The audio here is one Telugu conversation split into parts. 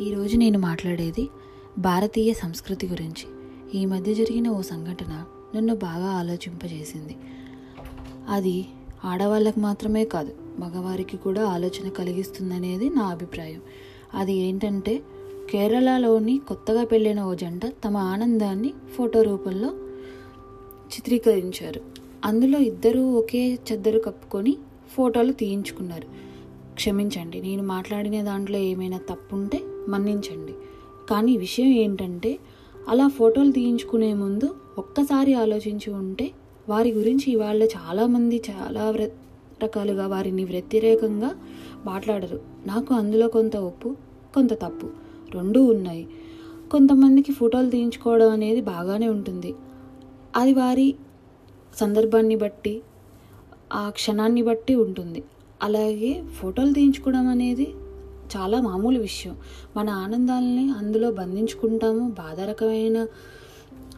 ఈరోజు నేను మాట్లాడేది భారతీయ సంస్కృతి గురించి. ఈ మధ్య జరిగిన ఓ సంఘటన నన్ను బాగా ఆలోచింపజేసింది. అది ఆడవాళ్ళకు మాత్రమే కాదు మగవారికి కూడా ఆలోచన కలిగిస్తుందనేది నా అభిప్రాయం. అది ఏంటంటే కేరళలోని కొత్తగా పెళ్ళైన ఓ జంట తమ ఆనందాన్ని ఫోటో రూపంలో చిత్రీకరించారు. అందులో ఇద్దరూ ఒకే చెద్దరు కప్పుకొని ఫోటోలు తీయించుకున్నారు. క్షమించండి నేను మాట్లాడిన దాంట్లో ఏమైనా తప్పుంటే మన్నించండి. కానీ విషయం ఏంటంటే అలా ఫోటోలు తీయించుకునే ముందు ఒక్కసారి ఆలోచించి ఉంటే వారి గురించి ఇవాళ చాలామంది చాలా వ్ర రకాలుగా వారిని వ్యతిరేకంగా మాట్లాడరు. నాకు అందులో కొంత ఒప్పు కొంత తప్పు రెండూ ఉన్నాయి. కొంతమందికి ఫోటోలు తీయించుకోవడం అనేది బాగానే ఉంటుంది. అది వారి సందర్భాన్ని బట్టి ఆ క్షణాన్ని బట్టి ఉంటుంది. అలాగే ఫోటోలు తీయించుకోవడం అనేది చాలా మామూలు విషయం. మన ఆనందాలని అందులో బంధించుకుంటాము. బాధారకమైన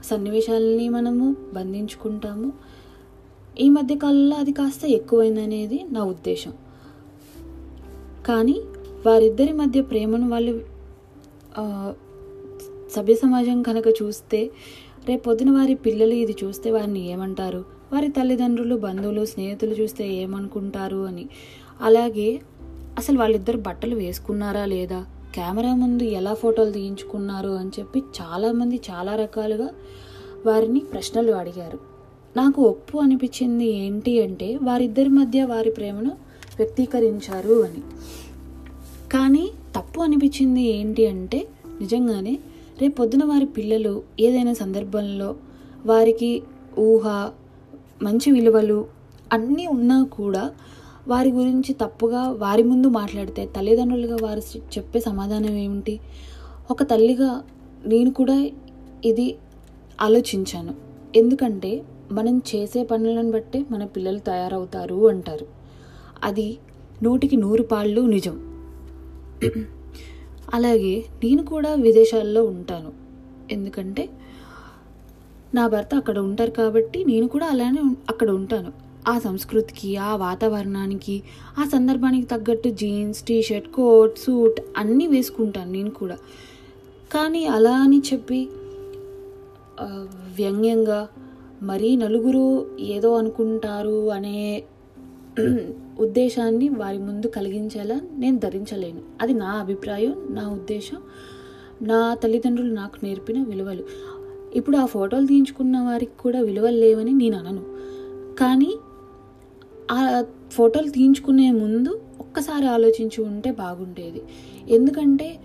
సన్నివేశాలని మనము బంధించుకుంటాము. ఈ మధ్య కాలంలో అది కాస్త ఎక్కువైందనేది నా ఉద్దేశం. కానీ వారిద్దరి మధ్య ప్రేమను వాళ్ళు సభ్య సమాజం కనుక చూస్తే రేపు పొద్దున వారి పిల్లలు ఇది చూస్తే వారిని ఏమంటారు? వారి తల్లిదండ్రులు బంధువులు స్నేహితులు చూస్తే ఏమనుకుంటారు అని. అలాగే అసలు వాళ్ళిద్దరు బట్టలు వేసుకున్నారా లేదా? కెమెరా ముందు ఎలా ఫోటోలు తీయించుకున్నారు అని చెప్పి చాలామంది చాలా రకాలుగా వారిని ప్రశ్నలు అడిగారు. నాకు ఒప్పు అనిపించింది ఏంటి అంటే వారిద్దరి మధ్య వారి ప్రేమను వ్యక్తీకరించారు అని. కానీ తప్పు అనిపించింది ఏంటి అంటే నిజంగానే రేపు పొద్దున వారి పిల్లలు ఏదైనా సందర్భంలో వారికి ఊహ మంచి విలువలు అన్నీ ఉన్నా కూడా వారి గురించి తప్పుగా వారి ముందు మాట్లాడితే తల్లిదండ్రులుగా వారు చెప్పే సమాధానం ఏమిటి? ఒక తల్లిగా నేను కూడా ఇది ఆలోచించాను. ఎందుకంటే మనం చేసే పనులను బట్టే మన పిల్లలు తయారవుతారు అంటారు. అది నూటికి నూరు పాళ్ళు నిజం. అలాగే నేను కూడా విదేశాల్లో ఉంటాను. ఎందుకంటే నా భర్త అక్కడ ఉంటారు కాబట్టి నేను కూడా అలానే అక్కడ ఉంటాను. ఆ సంస్కృతికి ఆ వాతావరణానికి ఆ సందర్భానికి తగ్గట్టు జీన్స్ టీషర్ట్ కోట్ సూట్ అన్నీ వేసుకుంటాను నేను కూడా. కానీ అలా అని చెప్పి వ్యంగ్యంగా మరీ నలుగురు ఏదో అనుకుంటారు అనే ఉద్దేశాన్ని వారి ముందు కలిగించేలా నేను ధరించలేను. అది నా అభిప్రాయం నా ఉద్దేశం నా తల్లిదండ్రులు నాకు నేర్పిన విలువలు. ఇప్పుడు ఆ ఫోటోలు తీయించుకున్న వారికి కూడా విలువలు లేవని నేను అనను. కానీ ఆ ఫోటోలు తీయించుకునే ముందు ఒక్కసారి ఆలోచించి ఉంటే బాగుండేది. ఎందుకంటే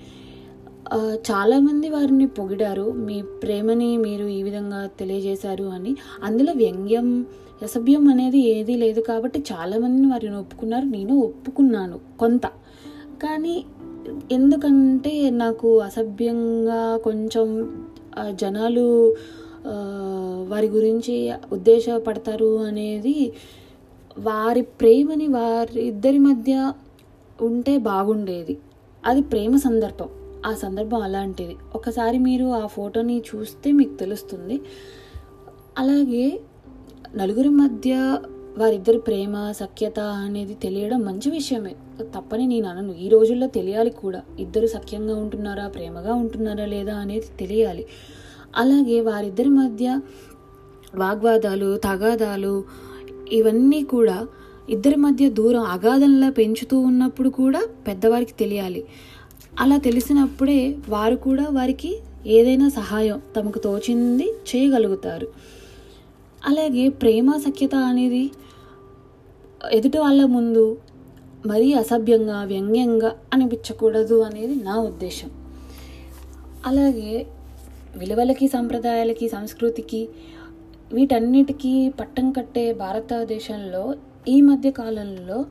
చాలామంది వారిని పొగిడారు. మీ ప్రేమని మీరు ఈ విధంగా తెలియజేశారు అని. అందులో వ్యంగ్యం అసభ్యం అనేది ఏదీ లేదు కాబట్టి చాలామందిని వారిని ఒప్పుకున్నారు. నేను ఒప్పుకున్నాను కొంత. కానీ ఎందుకంటే నాకు అసభ్యంగా కొంచెం జనాలు వారి గురించి ఉద్దేశపడతారు అనేది వారి ప్రేమని వారి ఇద్దరి మధ్య ఉంటే బాగుండేది. అది ప్రేమ సందర్భం. ఆ సందర్భం అలాంటిది. ఒకసారి మీరు ఆ ఫోటోని చూస్తే మీకు తెలుస్తుంది. అలాగే నలుగురి మధ్య వారిద్దరి ప్రేమ సఖ్యత అనేది తెలియడం మంచి విషయమే. తప్పని నేను అనను. ఈ రోజుల్లో తెలియాలి కూడా. ఇద్దరు సఖ్యంగా ఉంటున్నారా ప్రేమగా ఉంటున్నారా లేదా అనేది తెలియాలి. అలాగే వారిద్దరి మధ్య వాగ్వాదాలు తగాదాలు ఇవన్నీ కూడా ఇద్దరి మధ్య దూరం అగాధంలా పెంచుతూ ఉన్నప్పుడు కూడా పెద్దవారికి తెలియాలి. అలా తెలిసినప్పుడే వారు కూడా వారికి ఏదైనా సహాయం తమకు తోచింది చేయగలుగుతారు. అలాగే ప్రేమ సఖ్యత అనేది ఎదుటి వాళ్ళ ముందు మరీ అసభ్యంగా వ్యంగ్యంగా అనిపించకూడదు అనేది నా ఉద్దేశం. అలాగే విలువలకి సంప్రదాయాలకి సంస్కృతికి వీటన్నిటికీ పట్టం కట్టే భారతదేశంలో ఈ మధ్య కాలంలో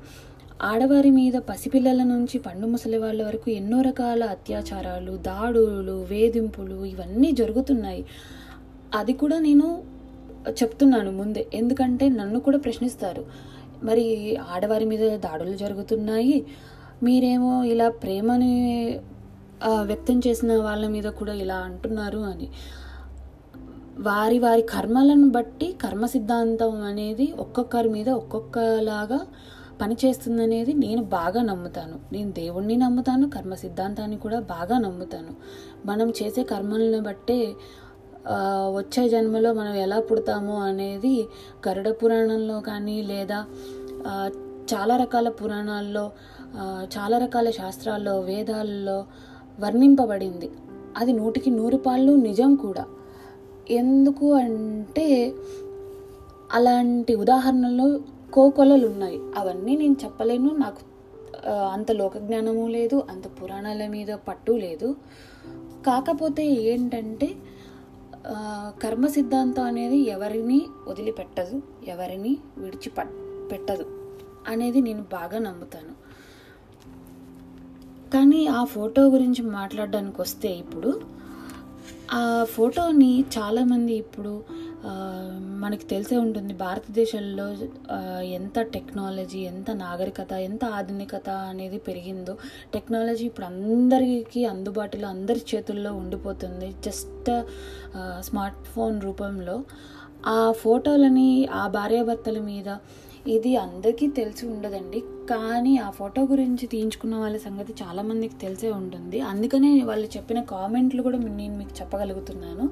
ఆడవారి మీద పసిపిల్లల నుంచి పండు ముసలి వాళ్ళ వరకు ఎన్నో రకాల అత్యాచారాలు దాడులు వేధింపులు ఇవన్నీ జరుగుతున్నాయి. అది కూడా నేను చెప్తున్నాను ముందే. ఎందుకంటే నన్ను కూడా ప్రశ్నిస్తారు. మరి ఆడవారి మీద దాడులు జరుగుతున్నాయి. మీరేమో ఇలా ప్రేమని వ్యక్తం చేసిన వాళ్ళ మీద కూడా ఇలా అంటున్నారు అని. వారి వారి కర్మలను బట్టి కర్మ సిద్ధాంతం అనేది ఒక్కొక్కరి మీద ఒక్కొక్కలాగా పనిచేస్తుందనేది నేను బాగా నమ్ముతాను. నేను దేవుణ్ణి నమ్ముతాను కర్మ సిద్ధాంతాన్ని కూడా బాగా నమ్ముతాను. మనం చేసే కర్మలను బట్టే వచ్చే జన్మలో మనం ఎలా పుడతాము అనేది గరుడ పురాణంలో కానీ లేదా చాలా రకాల పురాణాల్లో చాలా రకాల శాస్త్రాల్లో వేదాల్లో వర్ణింపబడింది. అది నూటికి నూరు పాళ్ళు నిజం కూడా. ఎందుకు అంటే అలాంటి ఉదాహరణలు కోకొలలు ఉన్నాయి. అవన్నీ నేను చెప్పలేను. నాకు అంత లోకజ్ఞానము లేదు అంత పురాణాల మీద పట్టు లేదు. కాకపోతే ఏంటంటే కర్మ సిద్ధాంతం అనేది ఎవరిని వదిలిపెట్టదు ఎవరిని విడిచి పెట్టదు అనేది నేను బాగా నమ్ముతాను. కానీ ఆ ఫోటో గురించి మాట్లాడడానికి వస్తే ఇప్పుడు ఆ ఫోటోని చాలామంది ఇప్పుడు మనకు మనకి తెలిసే ఉంటుంది భారతదేశంలో ఎంత టెక్నాలజీ ఎంత నాగరికత ఎంత ఆధునికత అనేది పెరిగిందో. టెక్నాలజీ ఇప్పుడు అందరికీ అందుబాటులో అందరి చేతుల్లో ఉండిపోతుంది. జస్ట్ స్మార్ట్ ఫోన్ రూపంలో. ఆ ఫోటోలని ఆ భార్యాభర్తల మీద ఇది అందరికీ తెలిసి ఉండదండి. కానీ ఆ ఫోటో గురించి తీయించుకున్న వాళ్ళ సంగతి చాలామందికి తెలిసే ఉంటుంది. అందుకనే వాళ్ళు చెప్పిన కామెంట్లు కూడా నేను మీకు చెప్పగలుగుతున్నాను.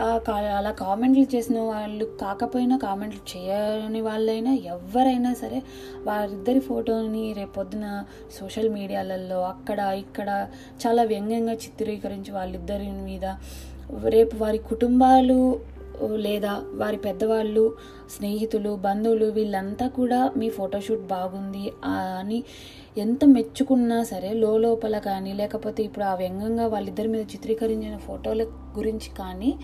కా- అలా కామెంట్లు చేసిన వాళ్ళు కాకపోయినా కామెంట్లు చేయని వాళ్ళైనా ఎవరైనా సరే వారిద్దరి ఫోటోని రేపొద్దున సోషల్ మీడియాలలో అక్కడ ఇక్కడ చాలా వ్యంగ్యంగా చిత్రీకరించి వాళ్ళిద్దరి మీద రేపు వారి కుటుంబాలు లేదా వారి పెద్దవాళ్ళు స్నేహితులు బంధువులు వీళ్ళంతా కూడా మీ ఫోటోషూట్ బాగుంది అని ఎంత మెచ్చుకున్నా సరే లోపల కానీ లేకపోతే ఇప్పుడు ఆ వ్యంగంగా వాళ్ళిద్దరి మీద చిత్రీకరించిన ఫోటోల గురించి కానీ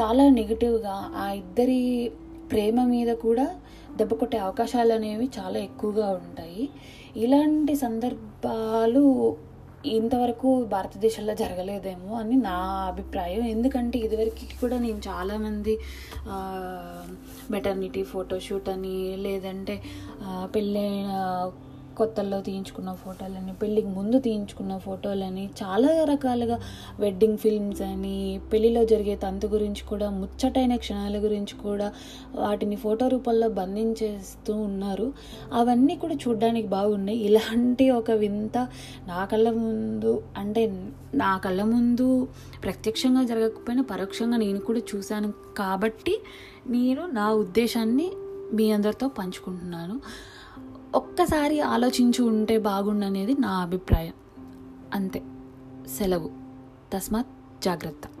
చాలా నెగిటివ్గా ఆ ఇద్దరి ప్రేమ మీద కూడా దెబ్బ కొట్టే అవకాశాలు అనేవి చాలా ఎక్కువగా ఉంటాయి. ఇలాంటి సందర్భాలు ఇంతవరకు భారతదేశంలో జరగలేదేమో అని నా అభిప్రాయం. ఎందుకంటే ఇదివరకు కూడా నేను చాలామంది మెటర్నిటీ ఫోటోషూట్ అని లేదంటే పెళ్ళైన కొత్తల్లో తీయించుకున్న ఫోటోలని పెళ్ళికి ముందు తీయించుకున్న ఫోటోలని చాలా రకాలుగా వెడ్డింగ్ ఫిల్మ్స్ అని పెళ్ళిలో జరిగే తంతు గురించి కూడా ముచ్చటైన క్షణాల గురించి కూడా వాటిని ఫోటో రూపంలో బంధించేస్తూ ఉన్నారు. అవన్నీ కూడా చూడడానికి బాగున్నాయి. ఇలాంటి ఒక వింత నా కళ్ళ ముందు అంటే నా కళ్ళ ముందు ప్రత్యక్షంగా జరగకపోయినా పరోక్షంగా నేను కూడా చూశాను కాబట్టి నేను నా ఉద్దేశాన్ని మీ అందరితో పంచుకుంటున్నాను. ఒక్కసారి ఆలోచించి ఉంటే బాగుండనేది నా అభిప్రాయం. అంతే. సెలవు. తస్మాత్ జాగ్రత్త.